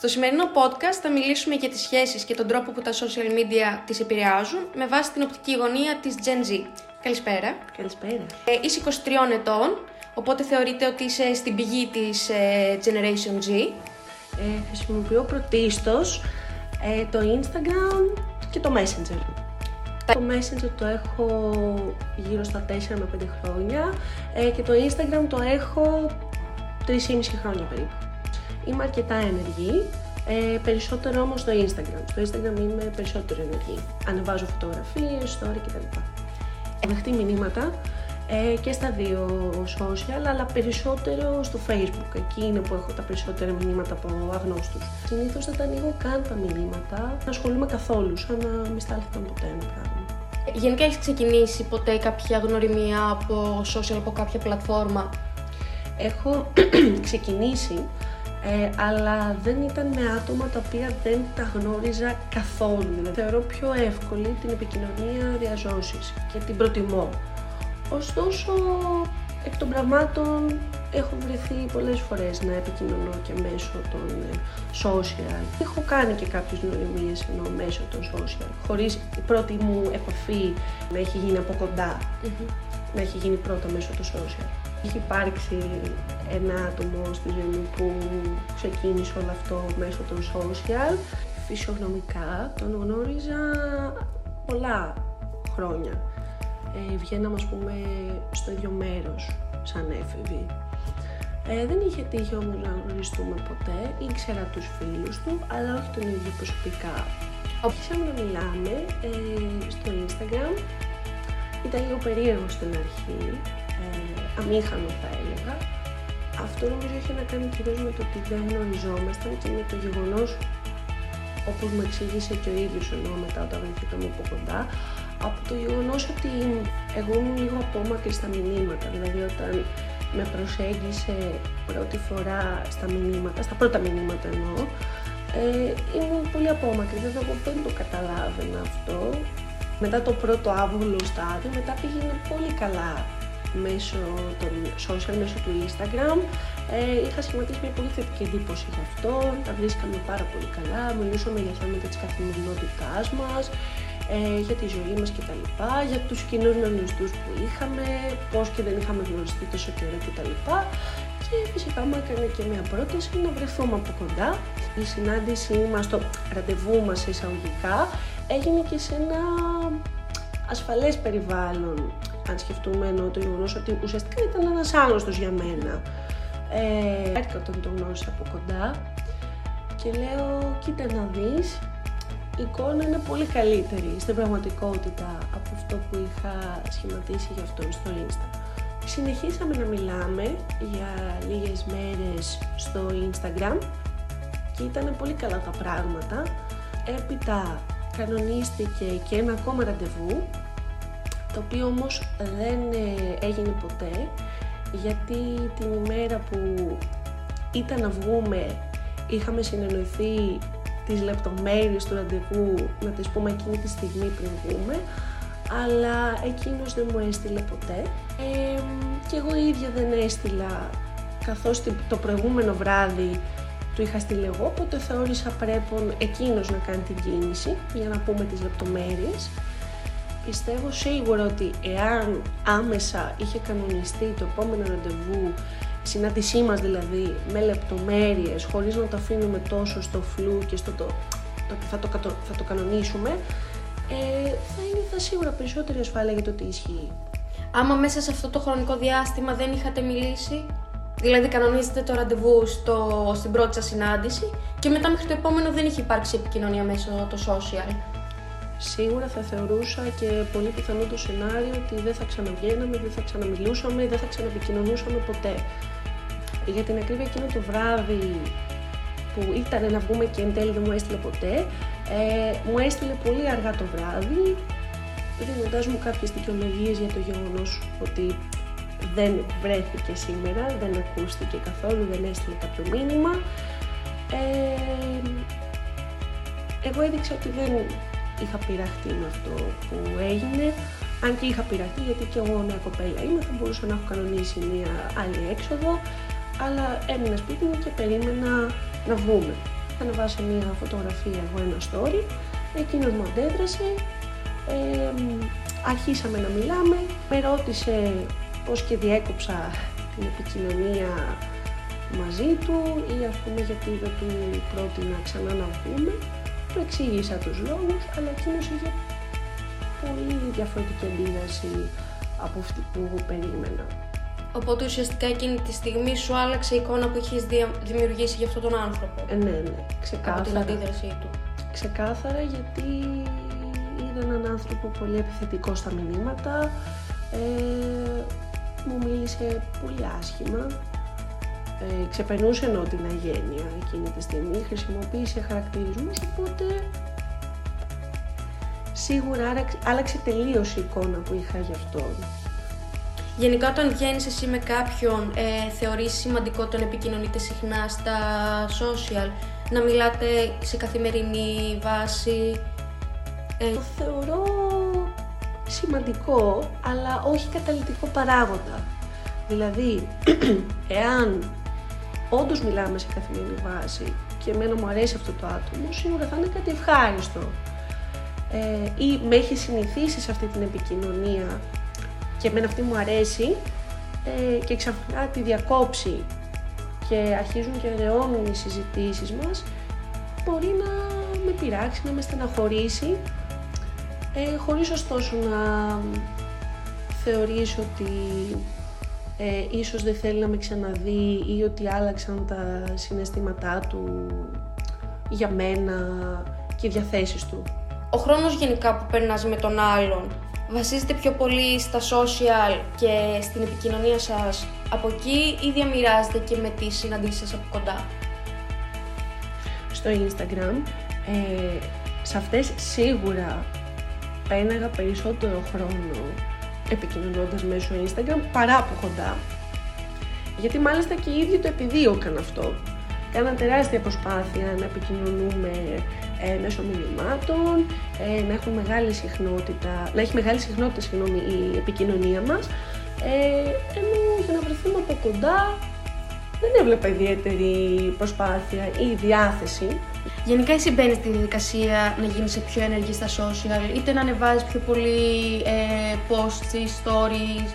Στο σημερινό podcast θα μιλήσουμε για τις σχέσεις και τον τρόπο που τα social media τις επηρεάζουν με βάση την οπτική γωνία της Gen Z. Καλησπέρα. Καλησπέρα. Ε, είσαι 23 ετών, οπότε θεωρείται ότι είσαι στην πηγή της ε, Generation G. Ε, χρησιμοποιώ πρωτίστως ε, το Instagram και το Messenger. Το Messenger το έχω γύρω στα 4 με 5 χρόνια ε, και το Instagram το έχω 3,5 χρόνια περίπου. Είμαι αρκετά ενεργή, ε, περισσότερο όμως στο Instagram. Στο Instagram είμαι περισσότερο ενεργή. Ανεβάζω φωτογραφίες, story κτλ. Δεχτεί μηνύματα ε, και στα δύο social, αλλά περισσότερο στο facebook. Εκεί είναι που έχω τα περισσότερα μηνύματα από αγνώστους. Συνήθως δεν τα ανοίγω καν τα μηνύματα, δεν ασχολούμαι καθόλου, σαν να μην στάλθηκαν ποτέ ένα πράγμα. Γενικά έχεις ξεκινήσει ποτέ κάποια γνωριμία από social, από κάποια πλατφόρμα; Έχω ξεκινήσει, ε, αλλά δεν ήταν με άτομα τα οποία δεν τα γνώριζα καθόλου. Δηλαδή, θεωρώ πιο εύκολη την επικοινωνία διαζώσης και την προτιμώ. Ωστόσο, εκ των πραγμάτων έχω βρεθεί πολλές φορές να επικοινωνώ και μέσω των ε, social. Έχω κάνει και κάποιες γνωριμίες ενώ μέσω των social, χωρίς η πρώτη μου επαφή να έχει γίνει από να έχει γίνει πρώτα μέσω των social. Έχει υπάρξει ένα άτομο στη ζωή μου που ξεκίνησε όλο αυτό μέσω των social. Φυσιογνωμικά τον γνώριζα πολλά χρόνια ε, βγαίναμε ας πούμε στο ίδιο μέρος σαν έφηβοι. Ε, δεν είχε τύχει όμως να γνωριστούμε ποτέ, ήξερα τους φίλους του, αλλά όχι τον ίδιο προσωπικά. Αρχίσαμε να μιλάμε ε, στο Instagram, ήταν λίγο περίεργο στην αρχή, ε, αμήχανο θα έλεγα. Αυτό νομίζω είχε να κάνει κυρίως με το ότι δεν γνωριζόμασταν και με το γεγονός όπως μου εξήγησε και ο ίδιος ενώ μετά όταν βρεθήκαμε από κοντά, από το γεγονός ότι εγώ ήμουν λίγο απόμακρη στα μηνύματα. Δηλαδή, όταν με προσέγγισε πρώτη φορά στα μηνύματα, στα πρώτα μηνύματα εννοώ, ε, ήμουν πολύ απόμακρη. Δηλαδή, εγώ δεν το καταλάβαινα αυτό. Μετά το πρώτο άβολο στάδιο, μετά πήγαινε πολύ καλά μέσω των social, μέσω του Instagram. Ε, είχα σχηματίσει μια πολύ θετική εντύπωση γι' αυτό, τα βρίσκαμε πάρα πολύ καλά, μιλούσαμε για θέματα της καθημερινότητάς μας, ε, για τη ζωή μας και τα λοιπά, για τους κοινούς γνωστούς που είχαμε, πώς και δεν είχαμε γνωριστεί τόσο καιρό και τα λοιπά και φυσικά μου έκανε και μια πρόταση να βρεθούμε από κοντά. Η συνάντησή μας, το ραντεβού μας εισαγωγικά, έγινε και σε ένα ασφαλές περιβάλλον, αν σκεφτούμε ενώ το γεγονός ότι ουσιαστικά ήταν ένας άγνωστος για μένα. Ε, όταν το γνώρισα από κοντά και λέω, κοίτα να δεις, η εικόνα είναι πολύ καλύτερη στην πραγματικότητα από αυτό που είχα σχηματίσει για αυτόν στο Insta. Συνεχίσαμε να μιλάμε για λίγες μέρες στο Instagram και ήταν πολύ καλά τα πράγματα. Έπειτα κανονίστηκε και ένα ακόμα ραντεβού, το οποίο όμως δεν ε, έγινε ποτέ, γιατί την ημέρα που ήταν να βγούμε είχαμε συνεννοηθεί τις λεπτομέρειες του ραντεβού να τις πούμε εκείνη τη στιγμή πριν βγούμε αλλά εκείνος δεν μου έστειλε ποτέ ε, και εγώ ίδια δεν έστειλα καθώς το προηγούμενο βράδυ του είχα στείλει εγώ, οπότε θεώρησα πρέπει εκείνος να κάνει την κίνηση για να πούμε τις λεπτομέρειες. Πιστεύω σίγουρα ότι εάν άμεσα είχε κανονιστεί το επόμενο ραντεβού συνάντησή μας δηλαδή με λεπτομέρειες χωρίς να το αφήνουμε τόσο στο φλού και στο το, το θα, το, θα το κανονίσουμε ε, θα είναι θα σίγουρα περισσότερη ασφάλεια για το τι ισχύει. Άμα μέσα σε αυτό το χρονικό διάστημα δεν είχατε μιλήσει, δηλαδή κανονίζετε το ραντεβού στο, στην πρώτη σας συνάντηση και μετά μέχρι το επόμενο δεν είχε υπάρξει επικοινωνία μέσω το social. Σίγουρα θα θεωρούσα και πολύ πιθανό το σενάριο ότι δεν θα ξαναβγαίναμε, δεν θα ξαναμιλούσαμε, δεν θα ξαναπικοινωνούσαμε ποτέ. Για την ακρίβεια εκείνο το βράδυ που ήταν να βγούμε και εν τέλει δεν μου έστειλε ποτέ, ε, μου έστειλε πολύ αργά το βράδυ, δίνοντάς μου κάποιες δικαιολογίες για το γεγονός ότι δεν βρέθηκε σήμερα, δεν ακούστηκε καθόλου, δεν έστειλε κάποιο μήνυμα. Ε, εγώ έδειξα ότι δεν είχα πειραχτεί με αυτό που έγινε, αν και είχα πειραχτεί γιατί και εγώ νέα κοπέλα είμαι, θα μπορούσα να έχω κανονίσει μια άλλη έξοδο. Αλλά έμεινα σπίτι μου και περίμενα να βγούμε. είχα ανεβάσει μια φωτογραφία εγώ ένα story, εκείνος μου αντέδρασε, ε, αρχίσαμε να μιλάμε, με ρώτησε πώς και διέκοψα την επικοινωνία μαζί του ή ας πούμε γιατί δεν του πρότεινα ξανά να βγούμε. Του εξήγησα τους λόγους, αλλά εκείνος είχε πολύ διαφορετική αντίδραση από αυτή που περίμενα. Οπότε ουσιαστικά εκείνη τη στιγμή σου άλλαξε η εικόνα που έχεις δημιουργήσει για αυτόν τον άνθρωπο. Ε, ναι, ναι, ξεκάθαρα. Από την αντίδρασή του. Ξεκάθαρα γιατί είδα έναν άνθρωπο πολύ επιθετικό στα μηνύματα, ε, μου μίλησε πολύ άσχημα, ε, ξεπερνούσε ενώ την αγένεια εκείνη τη στιγμή, χρησιμοποίησε χαρακτηρισμούς, οπότε σίγουρα άλλαξε τελείως η εικόνα που είχα γι' αυτόν. Γενικά όταν βγαίνεις εσύ με κάποιον, ε, θεωρείς σημαντικό το να επικοινωνείτε συχνά στα social, να μιλάτε σε καθημερινή βάση; Ε... Το θεωρώ σημαντικό, αλλά όχι καταλητικό παράγοντα. Δηλαδή, εάν όντως μιλάμε σε καθημερινή βάση και εμένα μου αρέσει αυτό το άτομο, σίγουρα θα είναι κάτι ευχάριστο. Ε, ή με έχει συνηθίσει σε αυτή την επικοινωνία και εμένα αυτή μου αρέσει ε, και ξαφνικά τη διακόψει και αρχίζουν και ρεώνουν οι συζητήσεις μας, μπορεί να με πειράξει, να με στεναχωρήσει, ε, χωρίς ωστόσο να θεωρήσω ότι ε, ίσως δεν θέλει να με ξαναδεί ή ότι άλλαξαν τα συναισθήματά του για μένα και οι διαθέσεις του. Ο χρόνος γενικά που περνάς με τον άλλον βασίζεται πιο πολύ στα social και στην επικοινωνία σας από εκεί ή διαμοιράζεται και με τις συναντήσεις σας από κοντά. Στο Instagram, ε, σε αυτές σίγουρα πέναγα περισσότερο χρόνο επικοινωνώντας μέσω Instagram παρά από κοντά. Γιατί μάλιστα και οι ίδιοι το επιδίωκαν αυτό. Κάναν τεράστια προσπάθεια να επικοινωνούμε ε, μέσω μηνυμάτων, ε, να, έχουν μεγάλη συχνότητα, να έχει μεγάλη συχνότητα συγγνώμη, η επικοινωνία μας, ε, ενώ για να βρεθούμε από κοντά δεν έβλεπα ιδιαίτερη προσπάθεια ή διάθεση. Γενικά εσύ μπαίνεις στη διαδικασία να γίνεις πιο ενεργή στα social, είτε να ανεβάζεις πιο πολύ ε, posts ή stories,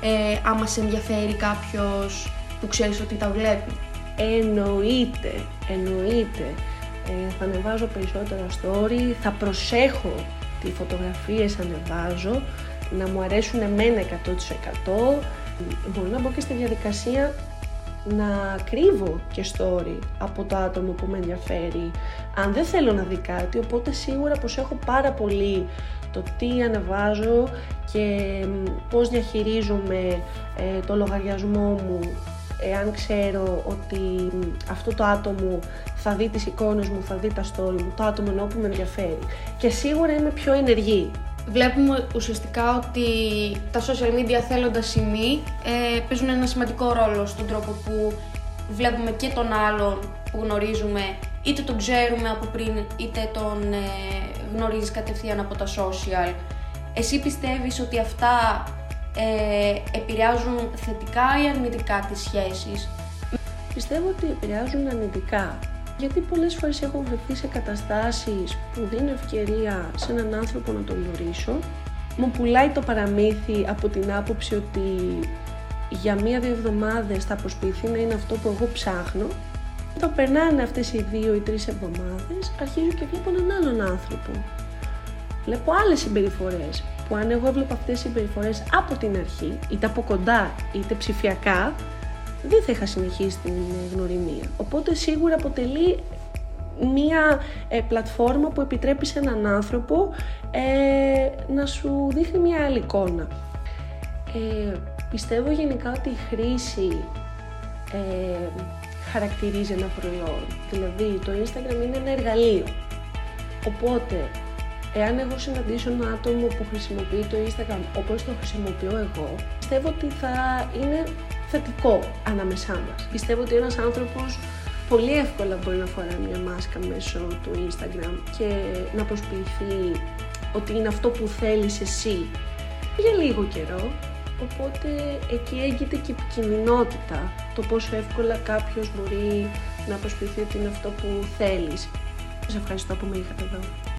ε, άμα σε ενδιαφέρει κάποιος που ξέρεις ότι τα βλέπει; Εννοείται, εννοείται. Ε, θα ανεβάζω περισσότερα story, θα προσέχω τι φωτογραφίες ανεβάζω, να μου αρέσουν εμένα 100%. Μπορώ να μπω και στη διαδικασία να κρύβω και story από το άτομο που με ενδιαφέρει. Αν δεν θέλω να δει κάτι, οπότε σίγουρα πως έχω πάρα πολύ το τι ανεβάζω και πώς διαχειρίζομαι ε, το λογαριασμό μου. Εάν ξέρω ότι αυτό το άτομο θα δει τις εικόνες μου, θα δει τα story μου, το άτομο ενώ που με ενδιαφέρει. Και σίγουρα είμαι πιο ενεργή βλέπουμε ουσιαστικά ότι τα social media θέλοντας ή μη ε, παίζουν ένα σημαντικό ρόλο στον τρόπο που βλέπουμε και τον άλλον που γνωρίζουμε είτε τον ξέρουμε από πριν είτε τον ε, γνωρίζεις κατευθείαν από τα social. Εσύ πιστεύεις ότι αυτά ε, επηρεάζουν θετικά ή αρνητικά τις σχέσεις; Πιστεύω ότι επηρεάζουν αρνητικά γιατί πολλές φορές έχω βρεθεί σε καταστάσεις που δίνω ευκαιρία σε έναν άνθρωπο να τον γνωρίσω. Μου πουλάει το παραμύθι από την άποψη ότι για μία-δύο εβδομάδες θα προσποιηθεί να είναι αυτό που εγώ ψάχνω. Όταν περνάνε αυτές οι δύο ή τρεις εβδομάδες, αρχίζω και βλέπω έναν άλλον άνθρωπο. Βλέπω άλλες συμπεριφορές, που αν εγώ έβλεπα αυτές τις συμπεριφορές από την αρχή, είτε από κοντά είτε ψηφιακά, δεν θα είχα συνεχίσει την γνωριμία. Οπότε σίγουρα αποτελεί μία ε, πλατφόρμα που επιτρέπει σε έναν άνθρωπο ε, να σου δείχνει μία άλλη εικόνα. Ε, πιστεύω γενικά ότι η χρήση ε, χαρακτηρίζει ένα προϊόν. Δηλαδή το Instagram είναι ένα εργαλείο. Οπότε, εάν εγώ συναντήσω ένα άτομο που χρησιμοποιεί το Instagram όπως το χρησιμοποιώ εγώ, πιστεύω ότι θα είναι θετικό ανάμεσά μας. Πιστεύω ότι ένας άνθρωπος πολύ εύκολα μπορεί να φοράει μια μάσκα μέσω του Instagram και να προσποιηθεί ότι είναι αυτό που θέλεις εσύ για λίγο καιρό. Οπότε εκεί έγκυται και η επικοινωνότητα, το πόσο εύκολα κάποιος μπορεί να αποσπηθεί ότι είναι αυτό που θέλεις. Σας ευχαριστώ που με είχατε εδώ.